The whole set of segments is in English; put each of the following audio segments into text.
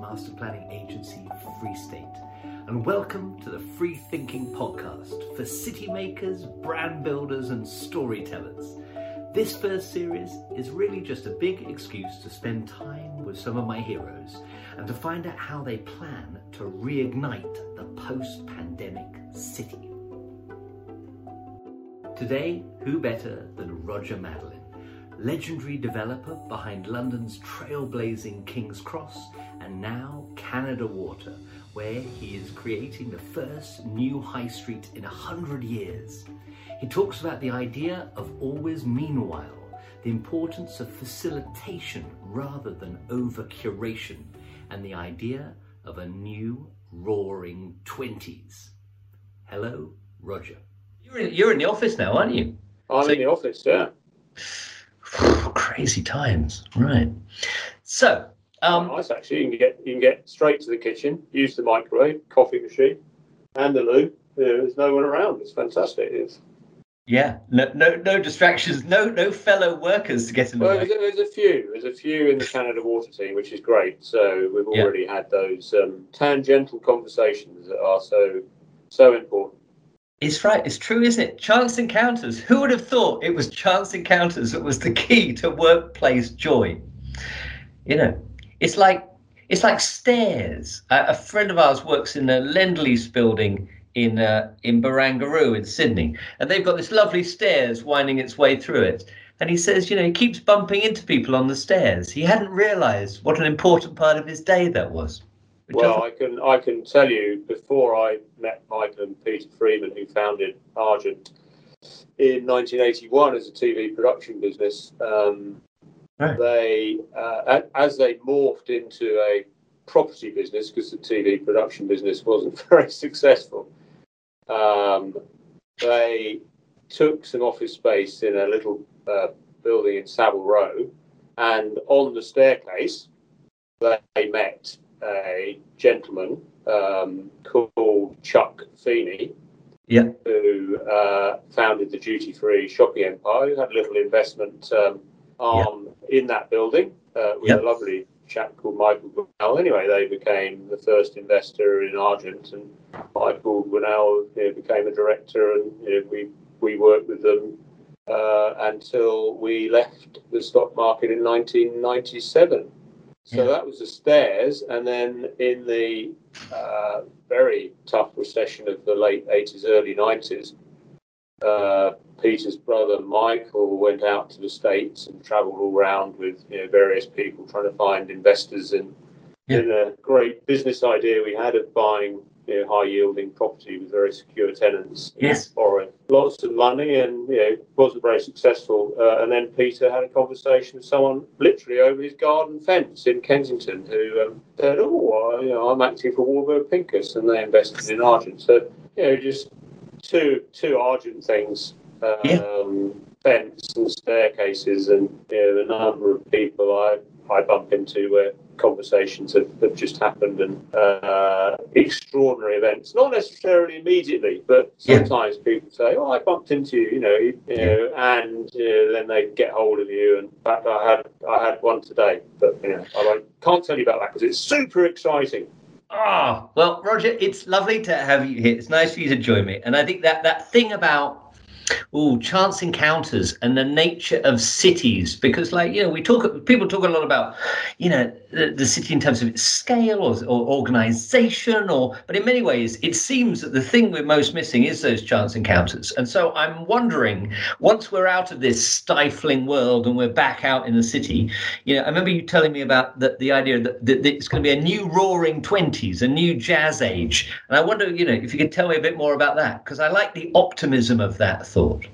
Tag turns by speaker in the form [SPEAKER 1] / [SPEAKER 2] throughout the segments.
[SPEAKER 1] master planning agency FreeState, and welcome to the Freethinking Podcast for city makers, brand builders, and storytellers. This first series is really just a big excuse to spend time with some of my heroes and to find out how they plan to reignite the post pandemic city. Today, who better than Roger Madelin, legendary developer behind London's trailblazing King's Cross and now Canada Water, where he is creating the first new high street in a hundred years. He talks about the idea of always meanwhile, the importance of facilitation rather than over curation, and the idea of a new roaring 20s. Hello, Roger.
[SPEAKER 2] You're in, you're in the office now, aren't you?
[SPEAKER 3] I'm
[SPEAKER 2] So-
[SPEAKER 3] in the office, yeah.
[SPEAKER 2] Crazy times, right? So, um,
[SPEAKER 3] nice actually. You can get you can get straight to the kitchen, use the microwave, coffee machine, and the loo. There's no one around. It's fantastic. It's,
[SPEAKER 2] yeah, no, no, no distractions, no, no fellow workers to get in the
[SPEAKER 3] well,
[SPEAKER 2] way.
[SPEAKER 3] there's, there's a few. There's a few in the Canada Water team, which is great. So we've
[SPEAKER 2] Yeah.
[SPEAKER 3] already had those um, tangential conversations that are so so important.
[SPEAKER 2] It's right. It's true, isn't it? Chance encounters. Who would have thought it was chance encounters that was the key to workplace joy? You know, it's like it's like stairs. A, a friend of ours works in the Lend Lease building in uh, in Barangaroo in Sydney, and they've got this lovely stairs winding its way through it. And he says, you know, he keeps bumping into people on the stairs. He hadn't realised what an important part of his day that was.
[SPEAKER 3] Well, I can I can tell you before I met Michael and Peter Freeman, who founded Argent in 1981 as a TV production business. Um,
[SPEAKER 2] Right.
[SPEAKER 3] They uh, as they morphed into a property business because the TV production business wasn't very successful. Um, they took some office space in a little uh, building in Savile Row, and on the staircase they met a gentleman um, called Chuck Feeney,
[SPEAKER 2] Yeah.
[SPEAKER 3] who uh, founded the duty free shopping empire, who had a little investment um, arm in that building uh, with
[SPEAKER 2] Yeah.
[SPEAKER 3] a lovely chap called Michael Gwinnell. Anyway, they became the first investor in Argent, and Michael Gwinnell you know, became a director, and you know, we, we worked with them uh, until we left the stock market in 1997. So
[SPEAKER 2] Yeah.
[SPEAKER 3] that was the stairs, and then in the uh, very tough recession of the late 80s, early 90s, uh, Peter's brother Michael went out to the States and traveled all around with you know, various people trying to find investors in,
[SPEAKER 2] Yeah.
[SPEAKER 3] in a great business idea we had of buying you know, high yielding property with very secure tenants,
[SPEAKER 2] Yes.
[SPEAKER 3] borrowing lots of money, and you know, wasn't very successful. Uh, and then Peter had a conversation with someone literally over his garden fence in Kensington who um, said, "Oh, well, you know, I'm acting for Warburg Pincus," and they invested in Argent. So you know, just two two Argent things. Um,
[SPEAKER 2] Yeah.
[SPEAKER 3] Fence and staircases, and you know, the number of people I, I bump into where conversations have, have just happened and uh, extraordinary events. Not necessarily immediately, but
[SPEAKER 2] Yeah.
[SPEAKER 3] sometimes people say, "Oh, I bumped into you," you know, you, you know and then they get hold of you. And in fact, I had I had one today, but you know, I can't tell you about that because it's super exciting.
[SPEAKER 2] Ah, well, Roger, it's lovely to have you here. It's nice for you to join me. And I think that that thing about oh, chance encounters and the nature of cities, because like you know, we talk people talk a lot about you know the, the city in terms of its scale or, or organization, or but in many ways, it seems that the thing we're most missing is those chance encounters. And so I'm wondering, once we're out of this stifling world and we're back out in the city, you know, I remember you telling me about the, the idea that, that, that it's going to be a new roaring 20s, a new jazz age. And I wonder, you know, if you could tell me a bit more about that, because I like the optimism of that thought.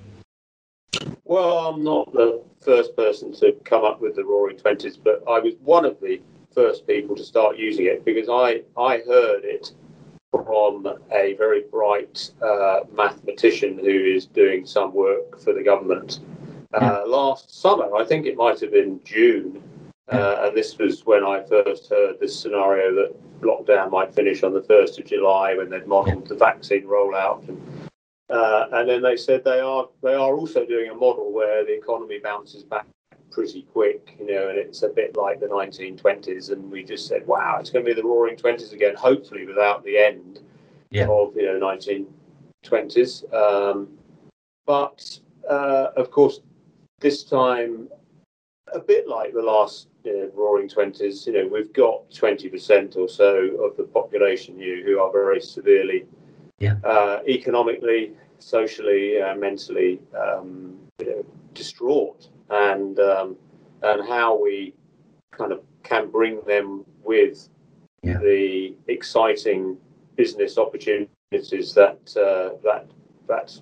[SPEAKER 3] Well, I'm not the first person to come up with the Roaring Twenties, but I was one of the first people to start using it because I, I heard it from a very bright uh, mathematician who is doing some work for the government. Uh, last summer, I think it might have been June, uh, and this was when I first heard this scenario that lockdown might finish on the 1st of July when they'd modelled the vaccine rollout. And, uh, and then they said they are they are also doing a model where the economy bounces back pretty quick, you know, and it's a bit like the 1920s, and we just said, wow, it's going to be the Roaring Twenties again, hopefully without the end
[SPEAKER 2] Yeah.
[SPEAKER 3] of you know 1920s. Um, but uh, of course, this time, a bit like the last you know, Roaring Twenties, you know, we've got 20% or so of the population you who are very severely,
[SPEAKER 2] Yeah.
[SPEAKER 3] uh, economically, socially, uh, mentally, um, you know, distraught, and um, and how we kind of can bring them with
[SPEAKER 2] Yeah.
[SPEAKER 3] the exciting business opportunities that uh, that that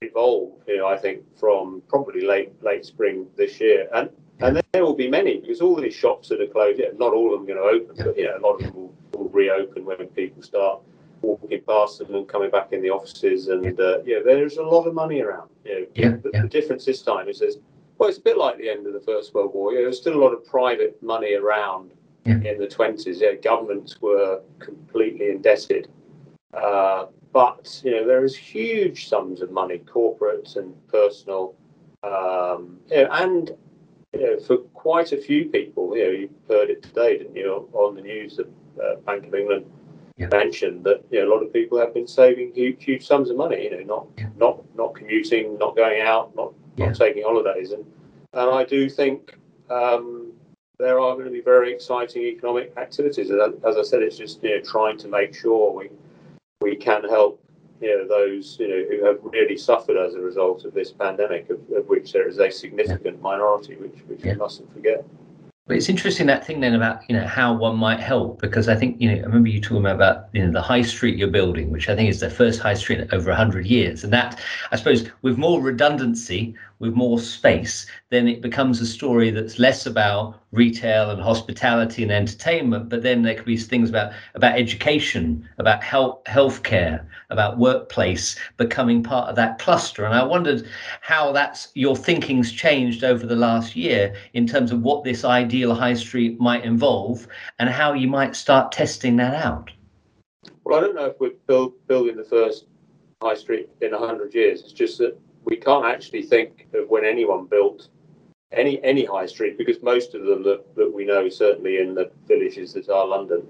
[SPEAKER 3] evolve. You know, I think from probably late late spring this year, and and there will be many because all these shops that are closed. Yeah, not all of them are going to open,
[SPEAKER 2] Yeah.
[SPEAKER 3] but you know, a lot of them will, will reopen when people start walking past them and coming back in the offices. And uh, yeah, there's a lot of money around. You know,
[SPEAKER 2] Yeah,
[SPEAKER 3] the,
[SPEAKER 2] yeah.
[SPEAKER 3] the difference this time is there's well, it's a bit like the end of the First World War. You know, there's still a lot of private money around
[SPEAKER 2] Yeah.
[SPEAKER 3] in the 20s. Yeah, governments were completely indebted. Uh, but you know there is huge sums of money, corporate and personal, um, you know, and you know, for quite a few people, you know, you heard it today, didn't you, on the news that uh, Bank of England
[SPEAKER 2] Yeah.
[SPEAKER 3] mentioned that you know a lot of people have been saving huge, huge sums of money. You know, not
[SPEAKER 2] Yeah.
[SPEAKER 3] not not commuting, not going out, not
[SPEAKER 2] Yeah.
[SPEAKER 3] not taking holidays, and and I do think. Um, there are going to be very exciting economic activities. And as I said, it's just you know trying to make sure we we can help you know those you know who have really suffered as a result of this pandemic, of, of which there is a significant minority, which which we mustn't forget.
[SPEAKER 2] But it's interesting that thing then about you know how one might help because I think you know I remember you talking about you know the high street you're building, which I think is the first high street in over hundred years, and that I suppose with more redundancy, with more space, then it becomes a story that's less about retail and hospitality and entertainment, but then there could be things about about education, about health healthcare, about workplace becoming part of that cluster. And I wondered how that's your thinking's changed over the last year in terms of what this ideal high street might involve and how you might start testing that out.
[SPEAKER 3] Well, I don't know if we're build, building the first high street in hundred years. It's just that we can't actually think of when anyone built any any high street because most of them that, that we know, certainly in the villages that are London,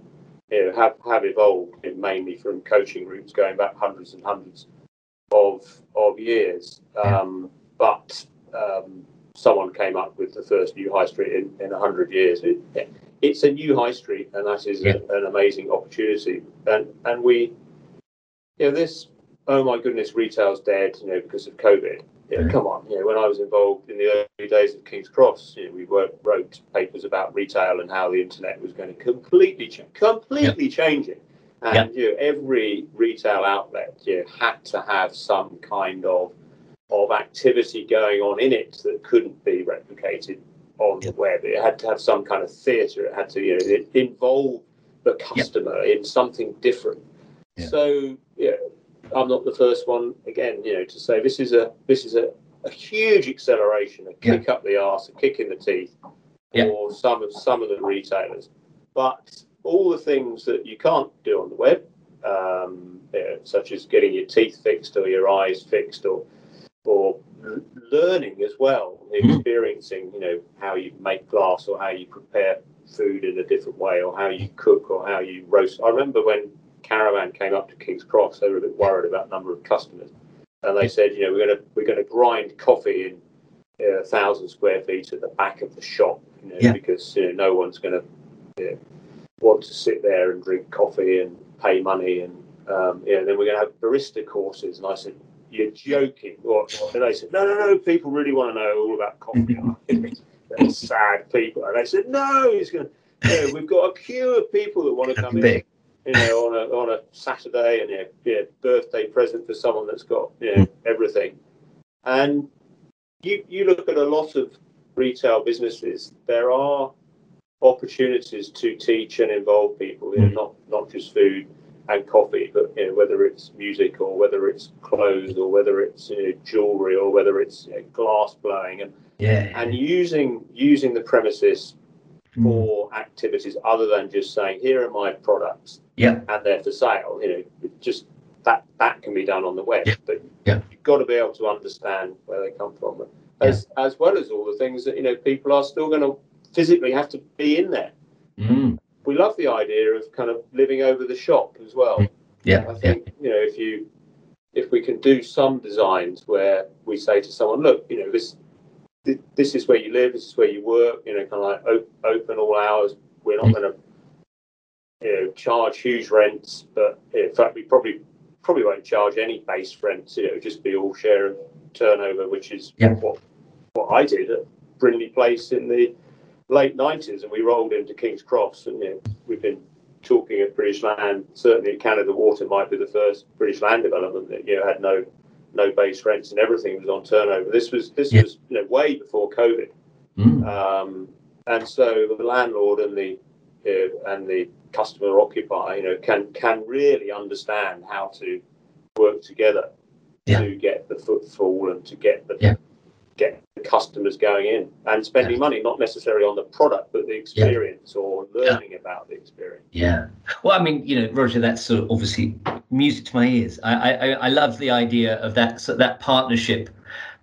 [SPEAKER 3] you know, have have evolved mainly from coaching routes going back hundreds and hundreds of of years. Um, but um, someone came up with the first new high street in in hundred years. It, it's a new high street, and that is
[SPEAKER 2] Yeah.
[SPEAKER 3] a, an amazing opportunity. And and we, you know, this oh my goodness, retail's dead, you know, because of COVID. Yeah, come on. You know, when I was involved in the early days of King's Cross, you know, we worked, wrote papers about retail and how the internet was going to completely change, completely change it. And you know, every retail outlet you know, had to have some kind of of activity going on in it that couldn't be replicated on
[SPEAKER 2] Yeah.
[SPEAKER 3] the web. It had to have some kind of theatre. It had to, you know, involve the customer in something different. So, yeah, I'm not the first one again, you know, to say this is a this is a, a huge acceleration, a kick up the arse, a kick in the teeth
[SPEAKER 2] Yeah.
[SPEAKER 3] for some of some of the retailers. But all the things that you can't do on the web, um, you know, such as getting your teeth fixed or your eyes fixed or or learning as well,
[SPEAKER 2] Mhm.
[SPEAKER 3] experiencing, you know, how you make glass or how you prepare food in a different way or how you cook or how you roast. I remember when Caravan came up to King's Cross, they were a bit worried about number of customers, and they said, you know, we're going to we're going to grind coffee in uh, a thousand square feet at the back of the shop, you know,
[SPEAKER 2] Yeah.
[SPEAKER 3] because you know no one's going to you know, want to sit there and drink coffee and pay money and um, then we're going to have barista courses. And I said, you're joking. Or, and they said, no, no, no, people really want to know all about coffee. They're sad people. And they said, no, he's going to, you know, we've got a queue of people that want to come in. You know, on a, on a Saturday and, you know, birthday present for someone that's got, you know, everything. And you, you look at a lot of retail businesses, there are opportunities to teach and involve people, you know,
[SPEAKER 2] Mm.
[SPEAKER 3] not, not just food and coffee, but you know, whether it's music or whether it's clothes or whether it's you know, jewelry or whether it's you know, glass blowing and,
[SPEAKER 2] Yeah.
[SPEAKER 3] and using using the premises
[SPEAKER 2] Mm.
[SPEAKER 3] for activities other than just saying here are my products
[SPEAKER 2] Yeah.
[SPEAKER 3] and they're for sale. You know, just that that can be done on the web,
[SPEAKER 2] Yeah.
[SPEAKER 3] but
[SPEAKER 2] Yeah.
[SPEAKER 3] you've got to be able to understand where they come from. as as well as all the things that you know people are still going to physically have to be in there.
[SPEAKER 2] Mm.
[SPEAKER 3] We love the idea of kind of living over the shop as well.
[SPEAKER 2] Yeah.
[SPEAKER 3] I think you know if you if we can do some designs where we say to someone, look, you know this this is where you live, this is where you work, you know, kind of like op- open all hours. We're not
[SPEAKER 2] Mm.
[SPEAKER 3] going to you know charge huge rents, but in fact we probably probably won't charge any base rents. You know, just be all share of turnover, which is
[SPEAKER 2] Yeah.
[SPEAKER 3] what what I did at Brindley Place in the late nineties, and we rolled into King's Cross, and you know, we've been talking at British Land. Certainly, at Canada Water might be the first British Land development that you know had no no base rents and everything was on turnover. This was this
[SPEAKER 2] Yeah.
[SPEAKER 3] was you know way before COVID,
[SPEAKER 2] Mm.
[SPEAKER 3] um, and so the landlord and the you know, and the customer occupier, you know, can can really understand how to work together
[SPEAKER 2] Yeah.
[SPEAKER 3] to get the footfall and to get the
[SPEAKER 2] Yeah.
[SPEAKER 3] get the customers going in and spending money not necessarily on the product but the experience or learning about the experience.
[SPEAKER 2] Yeah. Well, I mean, you know, Roger, that's sort of obviously music to my ears. I I, I love the idea of that so that partnership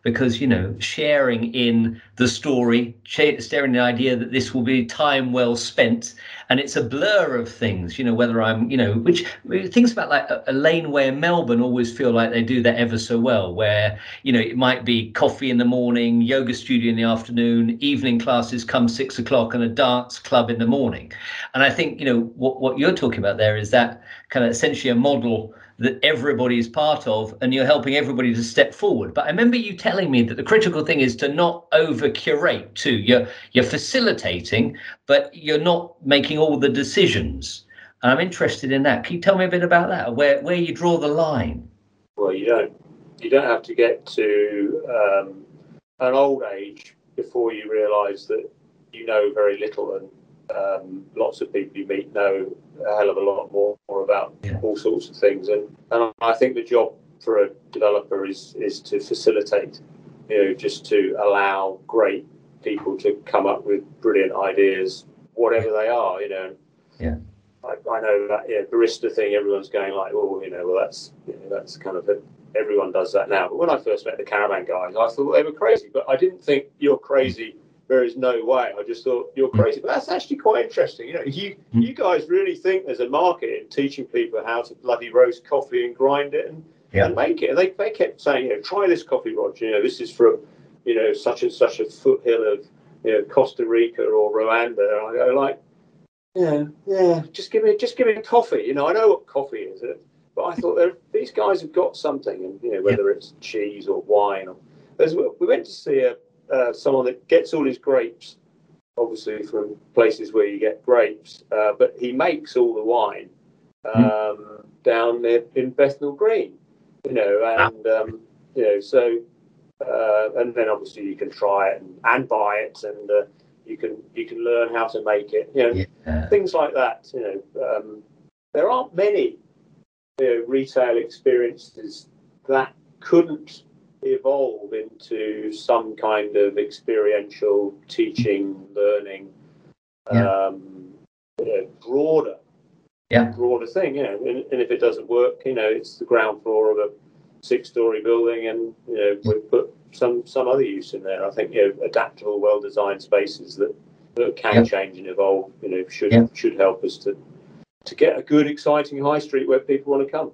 [SPEAKER 2] because you know sharing in the story sharing the idea that this will be time well spent and it's a blur of things you know whether i'm you know which things about like a, laneway in melbourne always feel like they do that ever so well where you know it might be coffee in the morning yoga studio in the afternoon evening classes come six o'clock and a dance club in the morning. And i think you know what, what you're talking about there is that kind of essentially a model that everybody is part of and you're helping everybody to step forward. But i remember you telling me that the critical thing is to not over curate too. You're you're facilitating but you're not making all the decisions. And i'm interested in that. Can you tell me a bit about that? Where where you draw the line?
[SPEAKER 3] Well, you don't you don't have to get to um, an old age before you realise that you know very little and um, lots of people you meet know a hell of a lot more, more about
[SPEAKER 2] Yeah.
[SPEAKER 3] all sorts of things. And, and I think the job for a developer is is to facilitate, you know, just to allow great people to come up with brilliant ideas, whatever they are, you know.
[SPEAKER 2] Yeah.
[SPEAKER 3] I, I know that yeah, barista thing. Everyone's going like, oh, you know, well, that's you know, that's kind of a, everyone does that now. But when I first met the caravan guys, I thought they were crazy. But I didn't think you're crazy. There is no way. I just thought you're crazy. But that's actually quite interesting. You know, you
[SPEAKER 2] Mm.
[SPEAKER 3] you guys really think there's a market in teaching people how to bloody roast coffee and grind it and,
[SPEAKER 2] Yeah.
[SPEAKER 3] and make it. And they they kept saying, you know, try this coffee, Roger. You know, this is from you know such and such a foothill of you know Costa Rica or Rwanda. And I go like, yeah, yeah, just give me just give me coffee. You know, I know what coffee is. But I thought these guys have got something, and you know whether it's cheese or wine. Or we went to see a, uh, someone that gets all his grapes, obviously from places where you get grapes, uh, but he makes all the wine um, down there in Bethnal Green. You know, and um, you know so. Uh, and then obviously you can try it and, and buy it, and uh, you can you can learn how to make it. You know,
[SPEAKER 2] yeah
[SPEAKER 3] things like that. You know, um, there aren't many you know, retail experiences that couldn't evolve into some kind of experiential teaching, learning,
[SPEAKER 2] Yeah.
[SPEAKER 3] um, you know, broader,
[SPEAKER 2] Yeah.
[SPEAKER 3] broader thing. You know, and, and if it doesn't work, you know, it's the ground floor of a six-story building, and you know, we put some some other use in there. I think you know, adaptable, well-designed spaces that that can
[SPEAKER 2] Yeah.
[SPEAKER 3] change and evolve. You know, should should help us to to get a good, exciting high street where people want to come.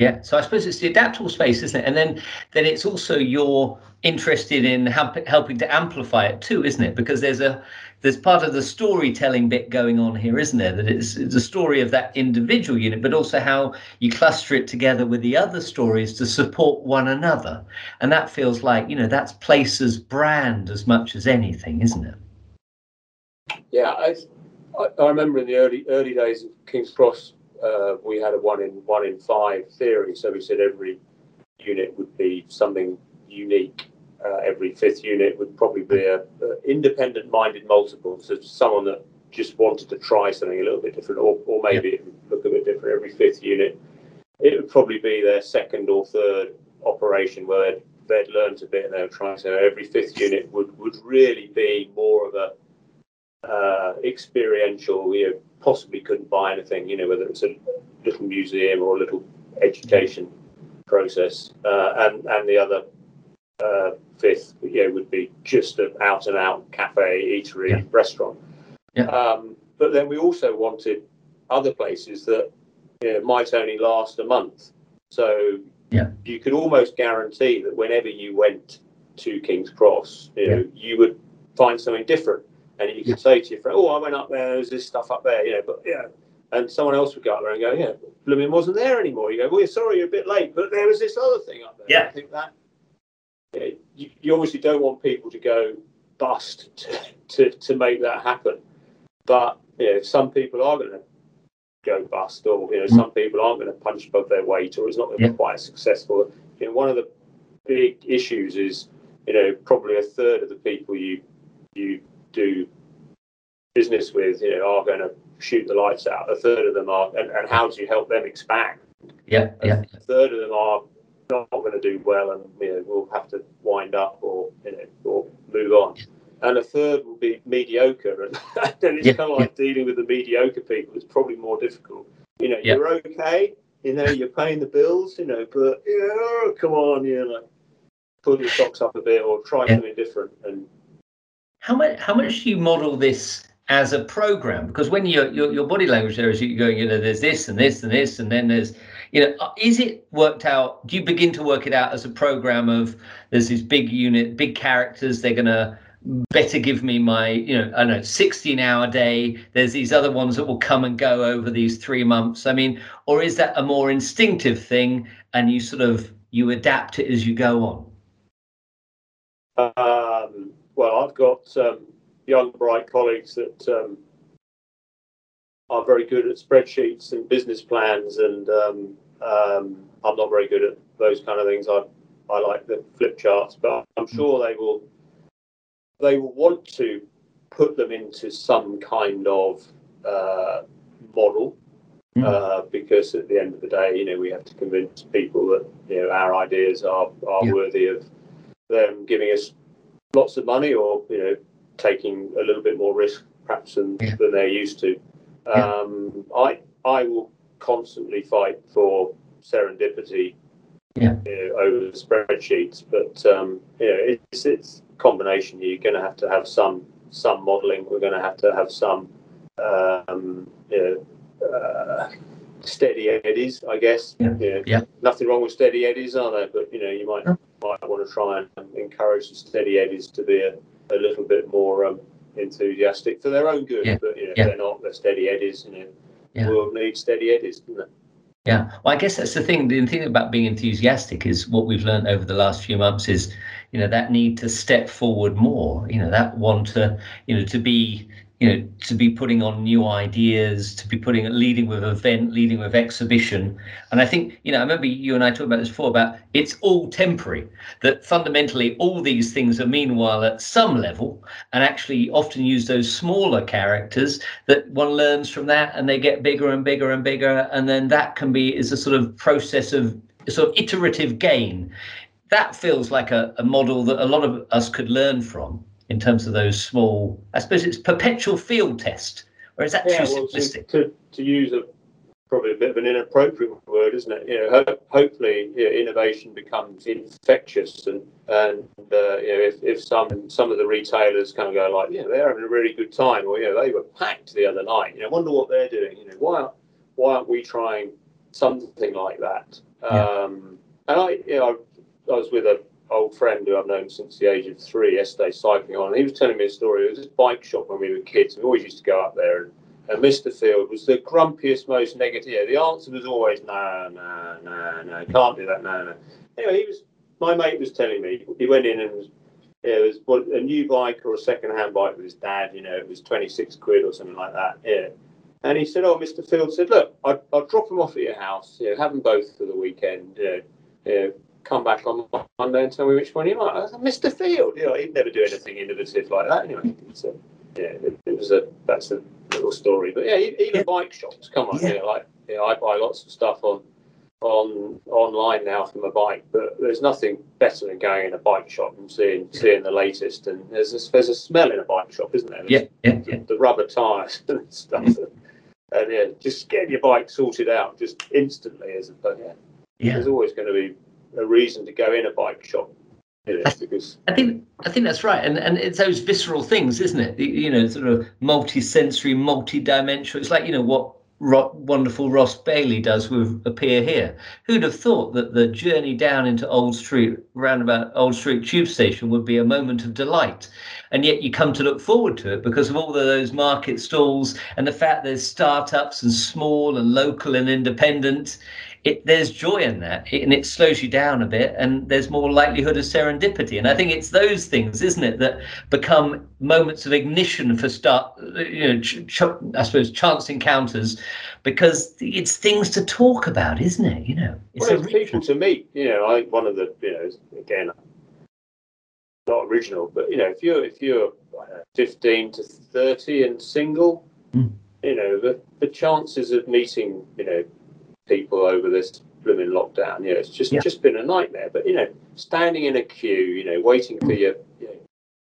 [SPEAKER 2] Yeah, so I suppose it's the adaptable space, isn't it? And then then it's also you're interested in help, helping to amplify it too, isn't it? Because there's a there's part of the storytelling bit going on here, isn't there? That it's, it's a story of that individual unit, but also how you cluster it together with the other stories to support one another. And that feels like you know that's place's brand as much as anything, isn't it?
[SPEAKER 3] Yeah, I, I, I remember in the early early days of King's Cross, uh, we had a one in one in five theory. So we said every unit would be something unique. Uh, every fifth unit would probably be a, a independent-minded multiple, so someone that just wanted to try something a little bit different, or, or maybe it would look a bit different. Every fifth unit, it would probably be their second or third operation where they'd, they'd learned a bit and they were trying. So every fifth unit would would really be more of a uh, experiential. You know, possibly couldn't buy anything. You know, whether it's a little museum or a little education process, uh, and and the other uh, fifth, you know, would be just an out and out cafe, eatery,
[SPEAKER 2] Yeah.
[SPEAKER 3] restaurant.
[SPEAKER 2] Yeah.
[SPEAKER 3] Um, but then we also wanted other places that you know, might only last a month. So
[SPEAKER 2] Yeah.
[SPEAKER 3] you could almost guarantee that whenever you went to King's Cross, you know, you would find something different. And you could say to your friend, "Oh, I went up there. There's this stuff up there, you know." But yeah, and someone else would go up there and go, "Yeah, blooming wasn't there anymore." You go, "Well, you're sorry, you're a bit late, but there was this other thing up there."
[SPEAKER 2] Yeah.
[SPEAKER 3] I think that yeah, you, you obviously don't want people to go bust to, to, to make that happen. But you know, some people are going to go bust, or you know, mm. some people aren't going to punch above their weight, or it's not going to
[SPEAKER 2] Yeah.
[SPEAKER 3] be quite as successful. You know, one of the big issues is you know probably a third of the people you you do business with, you know, are going to shoot the lights out. A third of them are, and, and how do you help them expand?
[SPEAKER 2] Yeah, yeah,
[SPEAKER 3] A third of them are not going to do well, and you know, will have to wind up or you know, or move on. And a third will be mediocre, and then it's
[SPEAKER 2] Yeah,
[SPEAKER 3] kind of like dealing with the mediocre people. is probably more difficult. You know,
[SPEAKER 2] Yeah.
[SPEAKER 3] you're okay. You know, you're paying the bills. You know, but you know, come on, you know, like pull your socks up a bit or try
[SPEAKER 2] Yeah.
[SPEAKER 3] something different. And
[SPEAKER 2] How much? How much do you model this as a program? Because when your your, your body language there is you going, you know, there's this and this and this, and then there's, you know, uh, is it worked out? Do you begin to work it out as a program of there's this big unit, big characters, they're gonna better give me my, you know, I don't know, 16 hour day. There's these other ones that will come and go over these three months. I mean, or is that a more instinctive thing and you sort of you adapt it as you go on?
[SPEAKER 3] Um, well, I've got um, young, bright colleagues that um, are very good at spreadsheets and business plans, and um, um, I'm not very good at those kind of things. I I like the flip charts, but I'm sure they will they will want to put them into some kind of uh, model.
[SPEAKER 2] Mm.
[SPEAKER 3] Uh, because at the end of the day, you know, we have to convince people that you know our ideas are are
[SPEAKER 2] Yeah.
[SPEAKER 3] worthy of them giving us lots of money or you know taking a little bit more risk perhaps than,
[SPEAKER 2] Yeah.
[SPEAKER 3] than they're used to. Um, I I will constantly fight for serendipity
[SPEAKER 2] Yeah.
[SPEAKER 3] you know, over the spreadsheets, but um, you know it's it's combination. You're going to have to have some some modelling. We're going to have to have some um, you know, uh, steady eddies, I guess.
[SPEAKER 2] Yeah.
[SPEAKER 3] You know,
[SPEAKER 2] Yeah.
[SPEAKER 3] Nothing wrong with steady eddies, are there? But you know, you might
[SPEAKER 2] No.
[SPEAKER 3] Might want to try and encourage the steady eddies to be a, a little bit more um, enthusiastic for their own good.
[SPEAKER 2] Yeah.
[SPEAKER 3] But you know,
[SPEAKER 2] Yeah.
[SPEAKER 3] if they're not, they're steady eddies. You know,
[SPEAKER 2] Yeah.
[SPEAKER 3] the world needs steady eddies, doesn't it?
[SPEAKER 2] Yeah, well, I guess that's the thing. The thing about being enthusiastic is what we've learned over the last few months is, you know, that need to step forward more. You know, that want to, you know, to be, you know, to be putting on new ideas, to be putting, leading with event, leading with exhibition. And I think, you know, I remember you and I talked about this before about it's all temporary. That fundamentally all these things are meanwhile at some level, and actually often use those smaller characters that one learns from that and they get bigger and bigger and bigger and then that can be is a sort of process of sort of iterative gain that feels like a, a model that a lot of us could learn from in terms of those small i suppose it's perpetual field test or is that too
[SPEAKER 3] well, to,
[SPEAKER 2] simplistic
[SPEAKER 3] to, to use a probably a bit of an inappropriate word, isn't it? You know, ho- hopefully you know, innovation becomes infectious, and and uh, you know, if, if some some of the retailers kind of go like, yeah, they're having a really good time, or you know, they were packed the other night. You know, wonder what they're doing. You know, why aren't- why aren't we trying something like that?
[SPEAKER 2] Yeah.
[SPEAKER 3] Um, and I, you know, I, I was with a old friend who I've known since the age of three, yesterday cycling on, he was telling me a story. It was this bike shop when we were kids. We always used to go up there and and Mr. Field was the grumpiest, most negative. The answer was always no, no, no, no, can't do that, no, no. Anyway, he was. My mate was telling me he went in and was, yeah, it was a new bike or a second-hand bike with his dad. You know, it was twenty-six quid or something like that. Yeah. And he said, "Oh, Mr. Field said, look, I'll, I'll drop them off at your house. You know, have them both for the weekend. You know, you know, come back on Monday and tell me which one you like." I said, "Mr. Field, you know, he'd never do anything innovative like that anyway." So, yeah, it, it was a that's a little story. But yeah, even
[SPEAKER 2] Yeah.
[SPEAKER 3] bike shops. Come on,
[SPEAKER 2] Yeah.
[SPEAKER 3] yeah. like yeah, I buy lots of stuff on on online now from a bike, but there's nothing better than going in a bike shop and seeing seeing the latest. And there's a, there's a smell in a bike shop, isn't there?
[SPEAKER 2] yeah yeah
[SPEAKER 3] The,
[SPEAKER 2] yeah
[SPEAKER 3] the rubber tires and stuff. And, and yeah, just getting your bike sorted out just instantly. is a but yeah,
[SPEAKER 2] yeah
[SPEAKER 3] there's always going to be a reason to go in a bike shop. Because
[SPEAKER 2] I think I think that's right, and and it's those visceral things, isn't it? You know, sort of multi-sensory, multi-dimensional. It's like you know what Ro- wonderful Ross Bailey does with Appear Here. Who'd have thought that the journey down into Old Street, roundabout Old Street Tube Station, would be a moment of delight? And yet you come to look forward to it because of all of those market stalls and the fact there's startups and small and local and independent it there's joy in that and it slows you down a bit and there's more likelihood of serendipity and i think it's those things isn't it that become moments of ignition for start you know ch- ch- i suppose chance encounters because it's things to talk about isn't it you know
[SPEAKER 3] it's, well, it's people to meet you know i think one of the you know again not original but you know if you're if you're 15 to 30 and single mm. you know the the chances of meeting you know people over this blooming lockdown. You know, it's just yeah. just been a nightmare. But you know, standing in a queue, you know, waiting for your, you know,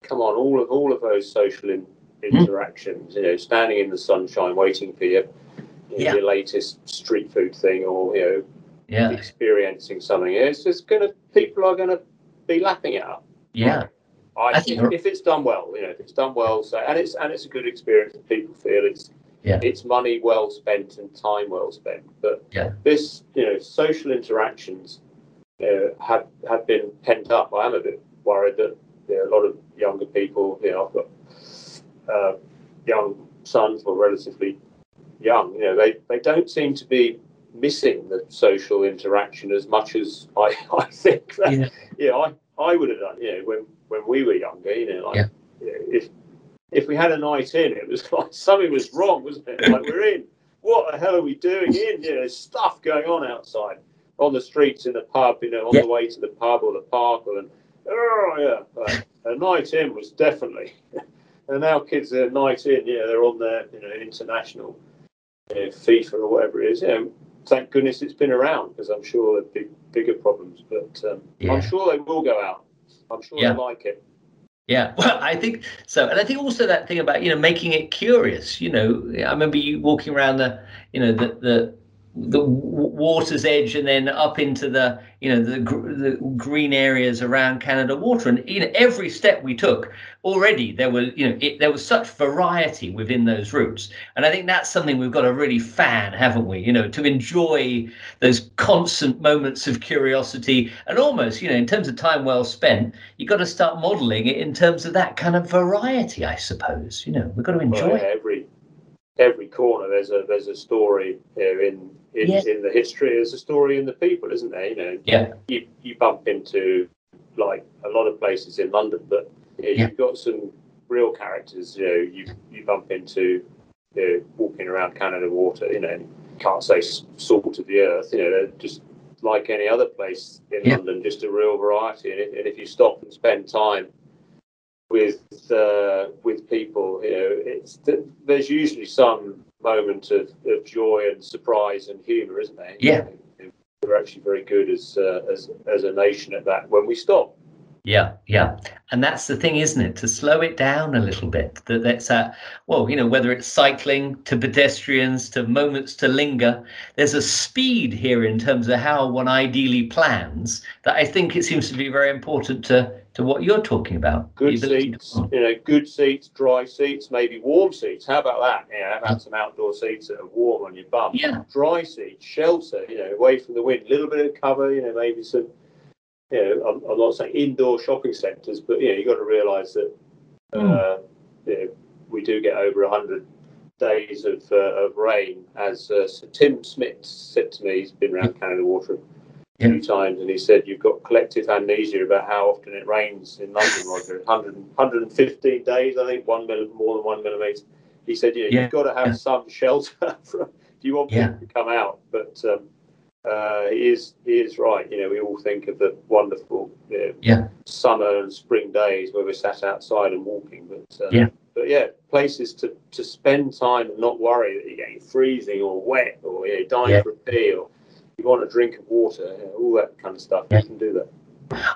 [SPEAKER 3] come on, all of all of those social in, hmm. interactions. Mm. You know, standing in the sunshine, waiting for your, you know, yeah. your latest street food thing, or you know, yeah. experiencing something. It's just gonna people are gonna be lapping it up.
[SPEAKER 2] Yeah.
[SPEAKER 3] I, I think if it's done well, you know, if it's done well, so and it's and it's a good experience. People feel it's
[SPEAKER 2] yeah.
[SPEAKER 3] It's money well spent and time well spent. But
[SPEAKER 2] yeah.
[SPEAKER 3] this, you know, social interactions uh, have have been pent up. I am a bit worried that you know, a lot of younger people, you know, I've got uh, young sons, or relatively young, you know, they, they don't seem to be missing the social interaction as much as I, I think that, yeah. you know, I, I would have done, you know, when, when we were younger, you know, like,
[SPEAKER 2] yeah.
[SPEAKER 3] you know, if if we had a night in, it was like something was wrong, wasn't it? Like we're in. What the hell are we doing in? You know, there's stuff going on outside on the streets in the pub. You know, on yeah. the way to the pub or the park or the, oh yeah. A night in was definitely. and now kids are night in. Yeah, they're on their you know international you know, FIFA or whatever it is. You know, thank goodness it's been around because I'm sure there'd be bigger problems. But um, yeah. I'm sure they will go out. I'm sure yeah. they like it.
[SPEAKER 2] Yeah, well, I think so, and I think also that thing about you know making it curious. You know, I remember you walking around the you know the the the water's edge and then up into the you know the, the green areas around Canada Water. And you know every step we took already there was you know it, there was such variety within those routes. And I think that's something we've got to really fan haven't we? You know to enjoy those constant moments of curiosity and almost you know in terms of time well spent you've got to start modeling it in terms of that kind of variety I suppose. You know we've got to enjoy well,
[SPEAKER 3] every every corner there's a there's a story here in in, yeah. in the history there's a story in the people isn't there you know
[SPEAKER 2] yeah
[SPEAKER 3] you, you bump into like a lot of places in london but you know, yeah. you've got some real characters you know you you bump into you know, walking around canada water you know can't say salt of the earth you know they're just like any other place in yeah. london just a real variety and if, and if you stop and spend time with uh, with people. You know, it's there's usually some moment of, of joy and surprise and humour, isn't there?
[SPEAKER 2] Yeah,
[SPEAKER 3] we're actually very good as uh, as as a nation at that when we stop.
[SPEAKER 2] Yeah, yeah, and that's the thing, isn't it? To slow it down a little bit. That that's a well, you know, whether it's cycling to pedestrians to moments to linger, there's a speed here in terms of how one ideally plans that I think it seems to be very important to to what you're talking about.
[SPEAKER 3] Good seats, you know, good seats, dry seats, maybe warm seats. How about that? Yeah, have some outdoor seats that are warm on your bum.
[SPEAKER 2] Yeah.
[SPEAKER 3] Dry seats, shelter, you know, away from the wind, a little bit of cover, you know, maybe some, you know, I'm, I'm not saying indoor shopping centres, but, you know, you've got to realise that, mm. uh, you know, we do get over 100 days of, uh, of rain, as uh, Tim Smith said to me, he's been around Canada Water a few times, and he said you've got collective amnesia about how often it rains in London, Roger. 100, 115 days, I think, one millimeter more than one millimeter. He said, you know, yeah. you've got to have yeah. some shelter if you want people to come out. But um, uh, he is he is right. You know, we all think of the wonderful you know,
[SPEAKER 2] yeah.
[SPEAKER 3] summer and spring days where we're sat outside and walking. But
[SPEAKER 2] uh, yeah.
[SPEAKER 3] But yeah, places to, to spend time and not worry that you're getting freezing or wet or you know, dying for a pee or you want a drink of water, all that kind of stuff, yeah. you can do that.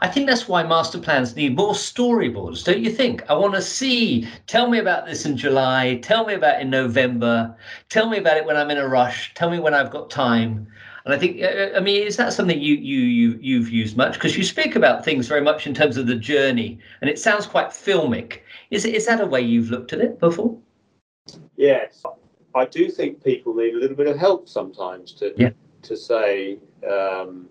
[SPEAKER 2] I think that's why master plans need more storyboards, don't you think? I want to see. Tell me about this in July. Tell me about it in November. Tell me about it when I'm in a rush. Tell me when I've got time. And I think, uh, I mean, is that something you you you you've used much? Because you speak about things very much in terms of the journey, and it sounds quite filmic. Is it is that a way you've looked at it before?
[SPEAKER 3] Yes, I do think people need a little bit of help sometimes to
[SPEAKER 2] Yeah.
[SPEAKER 3] to say um,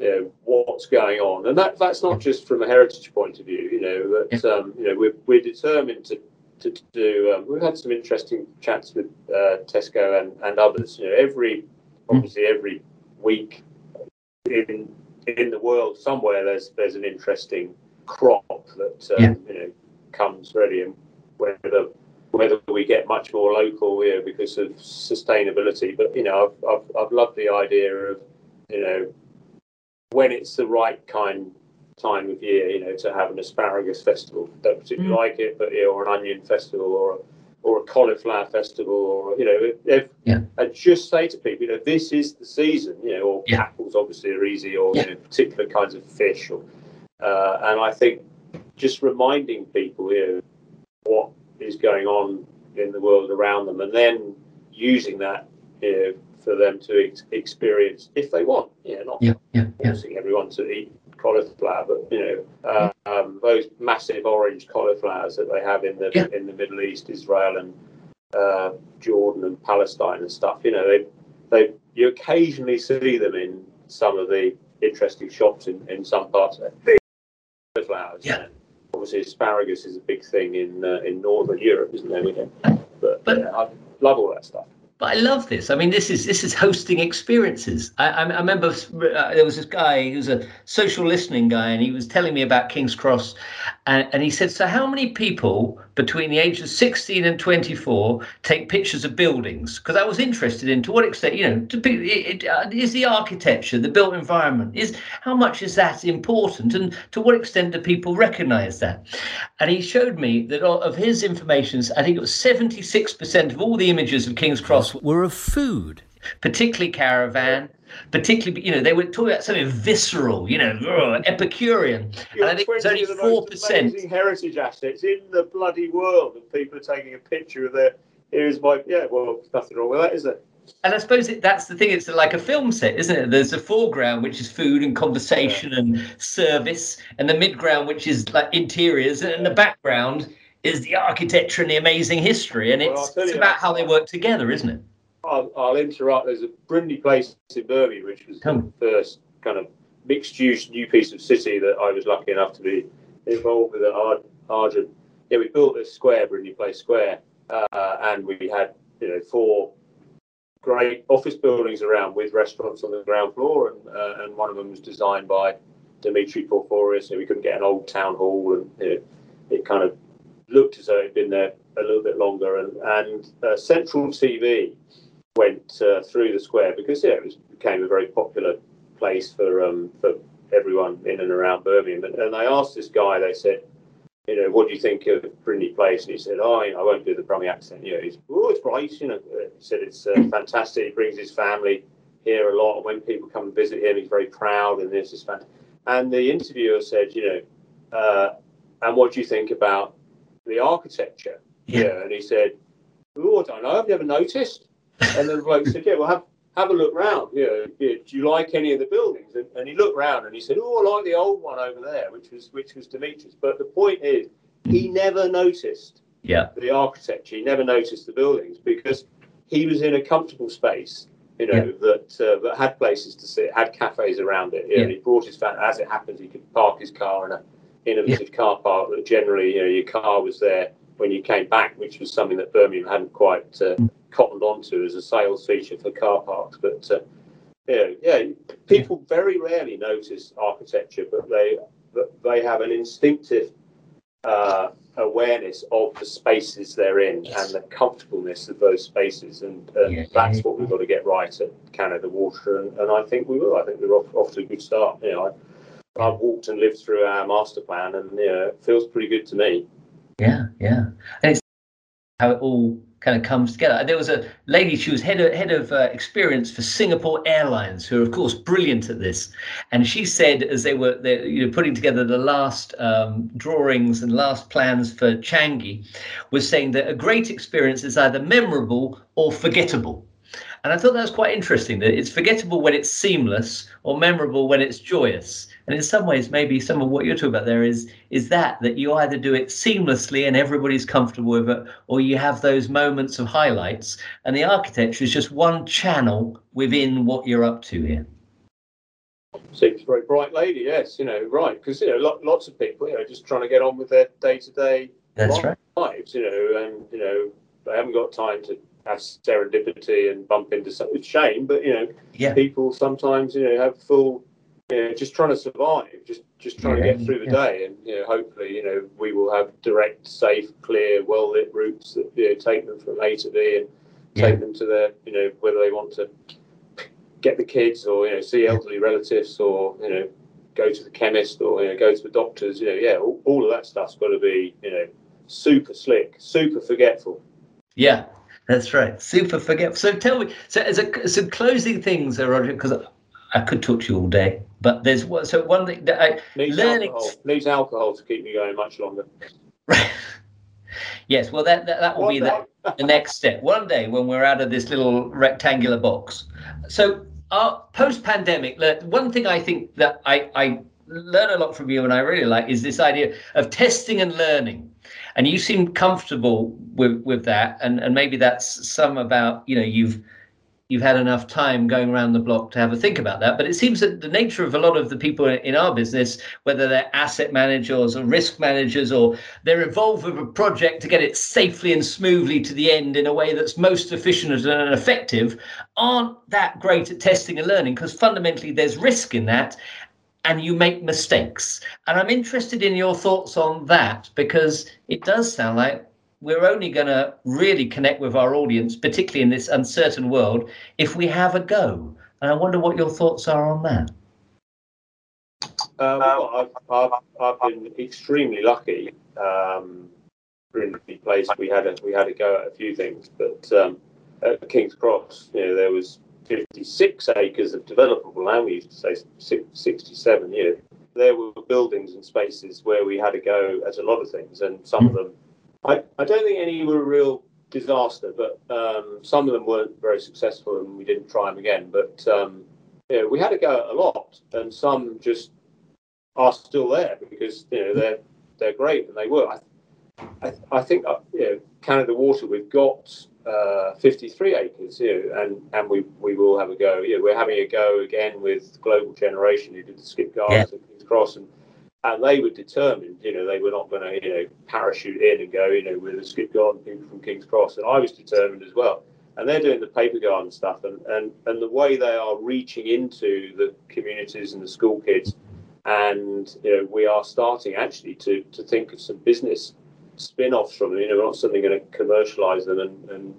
[SPEAKER 3] you know what's going on, and that that's not just from a heritage point of view. You know that um, you know we're we're determined to to, to do. Um, we've had some interesting chats with uh, Tesco and, and others. You know every obviously every week in in the world somewhere there's there's an interesting crop that um,
[SPEAKER 2] Yeah.
[SPEAKER 3] you know comes ready and whether whether we get much more local you know because of sustainability but you know I've, I've, I've loved the idea of you know when it's the right kind time of year you know to have an asparagus festival don't particularly
[SPEAKER 2] Mm.
[SPEAKER 3] like it but you know, or an onion festival or a, or a cauliflower festival or you know if,
[SPEAKER 2] Yeah.
[SPEAKER 3] and just say to people you know this is the season you know or
[SPEAKER 2] Yeah.
[SPEAKER 3] apples obviously are easy or
[SPEAKER 2] Yeah.
[SPEAKER 3] you know particular kinds of fish or uh, and I think just reminding people you know what is going on in the world around them and then using that you know, for them to ex- experience if they want yeah not
[SPEAKER 2] Yeah, yeah, yeah.
[SPEAKER 3] forcing everyone to eat cauliflower but you know um, those massive orange cauliflowers that they have in the
[SPEAKER 2] Yeah.
[SPEAKER 3] in the Middle East Israel and uh, Jordan and Palestine and stuff you know they they you occasionally see them in some of the interesting shops in, in some parts of big cauliflowers
[SPEAKER 2] Yeah.
[SPEAKER 3] and obviously asparagus is a big thing in uh, in northern Europe isn't it we don't but,
[SPEAKER 2] But-
[SPEAKER 3] yeah, I love all that stuff
[SPEAKER 2] But I love this. I mean, this is this is hosting experiences. I, I, I remember uh, there was this guy who was a social listening guy, and he was telling me about King's Cross, and, and he said, "So how many people between the ages of 16 and 24 take pictures of buildings?" Because I was interested in to what extent, you know, to be, it, it, uh, is the architecture, the built environment, is how much is that important, and to what extent do people recognise that? And he showed me that of his information, I think it was 76% of all the images of King's Cross
[SPEAKER 1] Were of food.
[SPEAKER 2] particularly caravan, particularly you know they were talking about something visceral, you know, ugh, Epicurean, and I think it's only four percent
[SPEAKER 3] heritage assets in the bloody world, and people are taking a picture of their. Here's my yeah. Well, nothing wrong with that, is there?
[SPEAKER 2] And I suppose it, that's the thing. It's like a film set, isn't it? There's a foreground which is food and conversation and service, and the midground which is like interiors, and the background is the architecture and the amazing history. And it's, it's about how they work together, isn't it?
[SPEAKER 3] I'll, I'll interrupt. There's a Brindley place in Birmingham, which was
[SPEAKER 2] Tell
[SPEAKER 3] the first kind of mixed-use new piece of city that I was lucky enough to be involved with at Ar- Argent. Yeah, we built this square, Brindley Place Square, uh, and we had you know four great office buildings around with restaurants on the ground floor, and uh, and one of them was designed by Dimitri Porphyrios. So we couldn't get an old town hall, and you know, it kind of looked as though it'd been there a little bit longer. And and uh, Central TV went uh, through the square because yeah, it was, became a very popular place for um, for everyone in and around Birmingham. And, and they asked this guy, they said, you know, what do you think of Brindley Place? And he said, oh, you know, I won't do the Brummie accent. You know, he's, oh, it's right. You know, he said it's uh, fantastic. He brings his family here a lot. And when people come and visit him, he's very proud. And this is fantastic. And the interviewer said, you know, uh, and what do you think about the architecture?
[SPEAKER 2] Yeah.
[SPEAKER 3] And he said, oh, I don't know. I've never noticed. And the bloke said, yeah, well, have, have a look round. You know, yeah, do you like any of the buildings? And, and he looked round and he said, oh, I like the old one over there, which was which was Dimitri's. But the point is, he never noticed
[SPEAKER 2] Yeah,
[SPEAKER 3] the architecture. He never noticed the buildings because he was in a comfortable space, you know,
[SPEAKER 2] Yeah.
[SPEAKER 3] that uh, that had places to sit, had cafes around it. Know,
[SPEAKER 2] Yeah.
[SPEAKER 3] and he brought his fan. As it happens, he could park his car in a innovative car park that generally, you know, your car was there when you came back, which was something that Birmingham hadn't quite uh. Cottoned onto as a sales feature for car parks. But uh, yeah, yeah, people very rarely notice architecture, but they but they have an instinctive uh, awareness of the spaces they're in
[SPEAKER 2] Yes.
[SPEAKER 3] and the comfortableness of those spaces, and, and
[SPEAKER 2] Yeah.
[SPEAKER 3] that's what we've got to get right at Canada Water, and, and I think we will. I think we're off, off to a good start. You know, I, I've walked and lived through our master plan, and you know, it feels pretty good to me.
[SPEAKER 2] yeah, yeah. And it's how it all kind of comes together. There was a lady; she was head of head of uh, experience for Singapore Airlines, who are of course brilliant at this. And she said, as they were you know putting together the last um, drawings and last plans for Changi, was saying that a great experience is either memorable or forgettable. And I thought that was quite interesting that it's forgettable when it's seamless or memorable when it's joyous. And in some ways, maybe some of what you're talking about there is is that that you either do it seamlessly and everybody's comfortable with it, or you have those moments of highlights. And the architecture is just one channel within what you're up to here.
[SPEAKER 3] Seems very bright lady, yes, you know, right, because you know, lots of people, you know, just trying to get on with their day to day
[SPEAKER 2] That's right.
[SPEAKER 3] lives, you know, and you know, they haven't got time to have serendipity and bump into something. shame, but you know,
[SPEAKER 2] Yeah.
[SPEAKER 3] people sometimes you know have full, you know, just trying to survive, just just trying to
[SPEAKER 2] Yeah,
[SPEAKER 3] get through the
[SPEAKER 2] yeah.
[SPEAKER 3] day, and you know, hopefully, you know, we will have direct, safe, clear, well lit routes that you know take them from A to B and take them to their, you know, whether they want to get the kids or you know see elderly relatives or you know go to the chemist or you know go to the doctors. You know, yeah, all, all of that stuff's got to be you know super slick, super forgetful.
[SPEAKER 2] Yeah, that's right. Super forgetful. So tell me, so as a so closing things, uh, Roger, because I could talk to you all day, but there's one. So one thing that I
[SPEAKER 3] Needs
[SPEAKER 2] Learning-
[SPEAKER 3] alcohol. Needs alcohol to keep me going much longer. Right.
[SPEAKER 2] yes, well that that, that will be the, the next step. One day when we're out of this little rectangular box. So uh, post pandemic, one thing I think that I I learn a lot from you and I really like is this idea of testing and learning. And you seem comfortable with with that, and and maybe that's some about you know you've you've had enough time going around the block to have a think about that. But it seems that the nature of a lot of the people in our business, whether they're asset managers or risk managers, or they're involved with a project to get it safely and smoothly to the end in a way that's most efficient and effective, aren't that great at testing and learning because fundamentally there's risk in that. And you make mistakes. And I'm interested in your thoughts on that because it does sound like we're only going to really connect with our audience, particularly in this uncertain world, if we have a go. And I wonder what your thoughts are on that.
[SPEAKER 3] Um, well, I've, I've, I've been extremely lucky. Um, in the place we had a we had a go at a few things, but um, at King's Cross, you know, there was 56 acres of developable land. We used to say 67. You know, there were buildings and spaces where we had to go at a lot of things, and some of them, I, I don't think any were a real disaster, but um, some of them weren't very successful, and we didn't try them again. But um, we had to go a lot, and some just are still there because you know they're they're great and they were. I, I, I think uh, you Canada Water. We've got uh, 53 acres here, and and we we will have a go. Yeah, we're having a go again with Global Generation who did the skip gardens at Kings Cross, and and they were determined. You know, they were not going to you know parachute in and go. You know, with the skip garden people from Kings Cross, and I was determined as well. And they're doing the paper garden stuff, and and and the way they are reaching into the communities and the school kids and you know we are starting actually to to think of some business spin-offs from them. You know, we're not suddenly going to commercialize them, and, and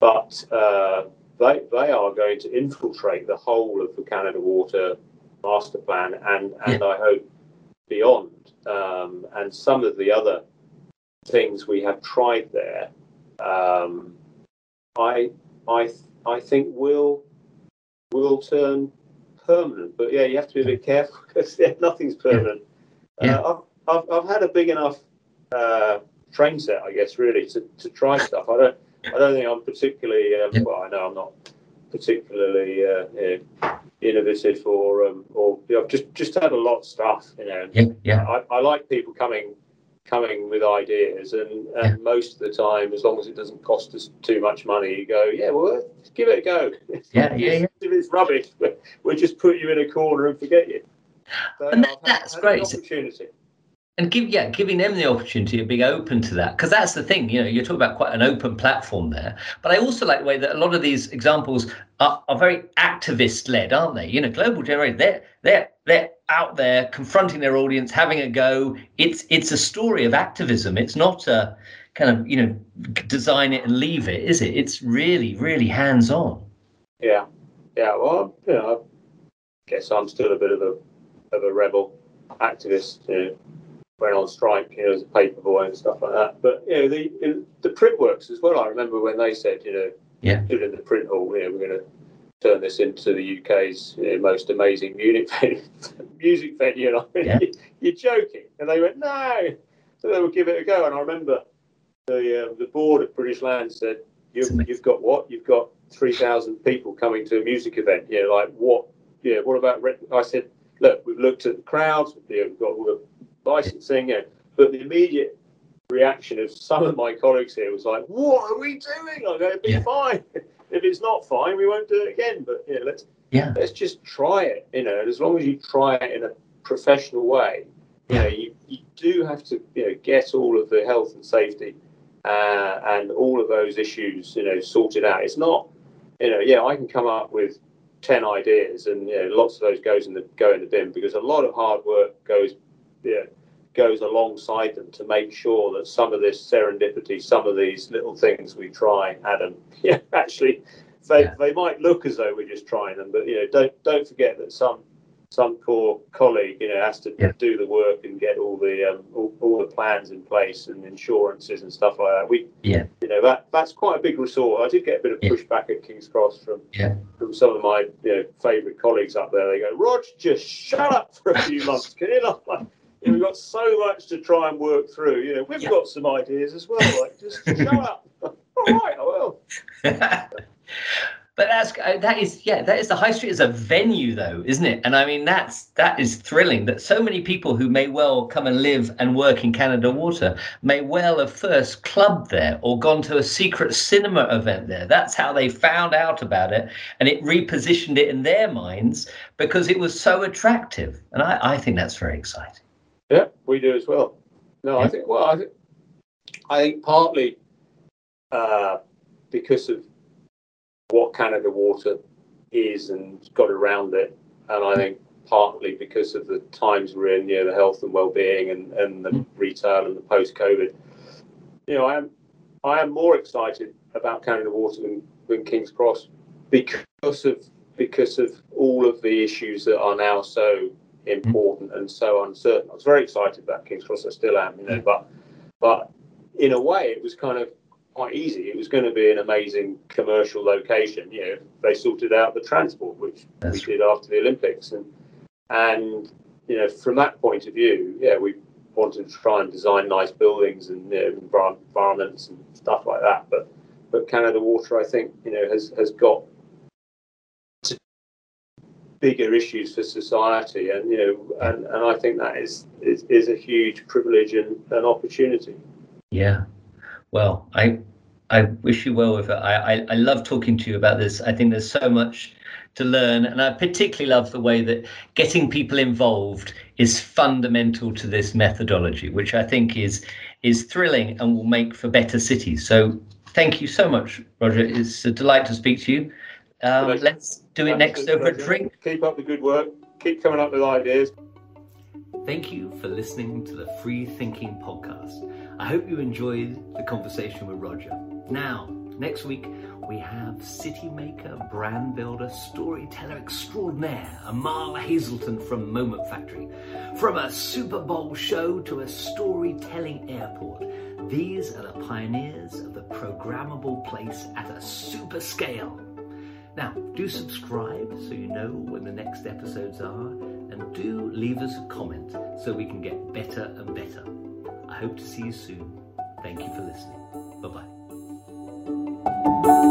[SPEAKER 3] but uh, they they are going to infiltrate the whole of the Canada Water master plan, and and I hope beyond. Um, and some of the other things we have tried there, um, I I I think will will turn permanent. But yeah, you have to be a bit careful because yeah, nothing's permanent.
[SPEAKER 2] Yeah.
[SPEAKER 3] Uh, I've, I've I've had a big enough uh, train set, I guess, really to, to try stuff. I don't I don't think I'm particularly um,
[SPEAKER 2] Yeah.
[SPEAKER 3] well. I know I'm not particularly uh, innovative or um, or you know, I've just just had a lot of stuff. You know,
[SPEAKER 2] Yeah, yeah,
[SPEAKER 3] I, I like people coming coming with ideas and, and most of the time as long as it doesn't cost us too much money you go yeah well give it a go
[SPEAKER 2] Yeah, yeah, yeah.
[SPEAKER 3] if it's rubbish we- we'll just put you in a corner and forget you so
[SPEAKER 2] And
[SPEAKER 3] had-
[SPEAKER 2] that's great.
[SPEAKER 3] opportunity
[SPEAKER 2] and give yeah, giving them the opportunity of being open to that because that's the thing. You know, you're talking about quite an open platform there. But I also like the way that a lot of these examples are, are very activist led, aren't they? You know, global generation they're they're they're out there confronting their audience, having a go. It's it's a story of activism. It's not a kind of you know design it and leave it, is it? It's really really hands on.
[SPEAKER 3] yeah yeah well you know I guess I'm still a bit of a of a rebel activist you know went on strike, you know, as a paper boy and stuff like that. But you know, the the print works as well. I remember when they said, you know,
[SPEAKER 2] Yeah.
[SPEAKER 3] in the print hall, you know, we're going to turn this into the UK's you know, most amazing music venue. music venue. And I
[SPEAKER 2] Yeah.
[SPEAKER 3] you're joking? And they went, no. So they would give it a go. And I remember the uh, the board at British Land said, you,
[SPEAKER 2] amazing.
[SPEAKER 3] you've got what? You've got 3,000 people coming to a music event. You know, like what, Yeah, what about, I said, look, we've looked at the crowds, you know, we've got all the licensing, you know, but the immediate reaction of some of my colleagues here was like, what are we doing? I'm going to be yeah. fine. if it's not fine, we won't do it again. But, you know, let's, yeah. let's just try it, you know, as long as you try it in a professional way, you know, you, you do have to, you know, get all of the health and safety uh, and all of those issues, you know, sorted out. It's not, you know, yeah, I can come up with ten ideas, and you know, lots of those goes in the go in the bin because a lot of hard work goes, yeah, goes alongside them to make sure that some of this serendipity, some of these little things we try, Adam, yeah, actually, they, yeah. they might look as though we're just trying them, but you know, don't don't forget that some some poor colleague, you know, has to yeah. do the work and get all the um, all, all, the plans in place and insurances and stuff like that. We, yeah, you know, that that's quite a big resort. I did get a bit of yeah. pushback at King's Cross from yeah. from some of my you know favourite colleagues up there. They go, Rog, just shut up for a few months, can you not? Like, you know, we've got so much to try and work through. You know, we've yeah. got some ideas as well. Like, just shut up. all right, I will.
[SPEAKER 2] But that's uh, that is yeah that is the high street as a venue though isn't it and I mean that's that is thrilling that so many people who may well come and live and work in Canada Water may well have first clubbed there or gone to a secret cinema event there that's how they found out about it and it repositioned it in their minds because it was so attractive and I, I think that's very exciting
[SPEAKER 3] yeah we do as well no yeah. I think well I think I think partly uh, because of what Canada Water is and got around it. And I think partly because of the times we're in, you know, the health and well-being and, and the mm. retail and the post-COVID, you know, I am I am more excited about Canada Water than, than King's Cross because of because of all of the issues that are now so Mm-hmm. important and so uncertain. I was very excited about King's Cross. I still am, you know, mm-hmm. but but in a way, it was kind of quite easy. It was going to be an amazing commercial location. You know, they sorted out the transport, which That's we did after the Olympics, and and you know, from that point of view, yeah, we wanted to try and design nice buildings and you know, environments and stuff like that. But but Canada Water, I think, you know, has has got bigger issues for society, and you know, and, and I think that is, is is a huge privilege and an opportunity.
[SPEAKER 2] Yeah, well, I I wish you well with it. I, I, I love talking to you about this. I think there's so much to learn, and I particularly love the way that getting people involved is fundamental to this methodology, which I think is is thrilling and will make for better cities. So thank you so much, Roger. It's a delight to speak to you. Um, let's do it next over a drink.
[SPEAKER 3] Keep up the good work. Keep coming up with ideas.
[SPEAKER 1] Thank you for listening to the Freethinking Podcast. I hope you enjoyed the conversation with Roger. Now, next week, we have city maker, brand builder, storyteller extraordinaire, Amal Hazelton from Moment Factory. From a Super Bowl show to a storytelling airport, these are the pioneers of the programmable place at a super scale. Now, do subscribe so you know when the next episodes are, and do leave us a comment so we can get better and better. I hope to see you soon. Thank you for listening. Bye bye.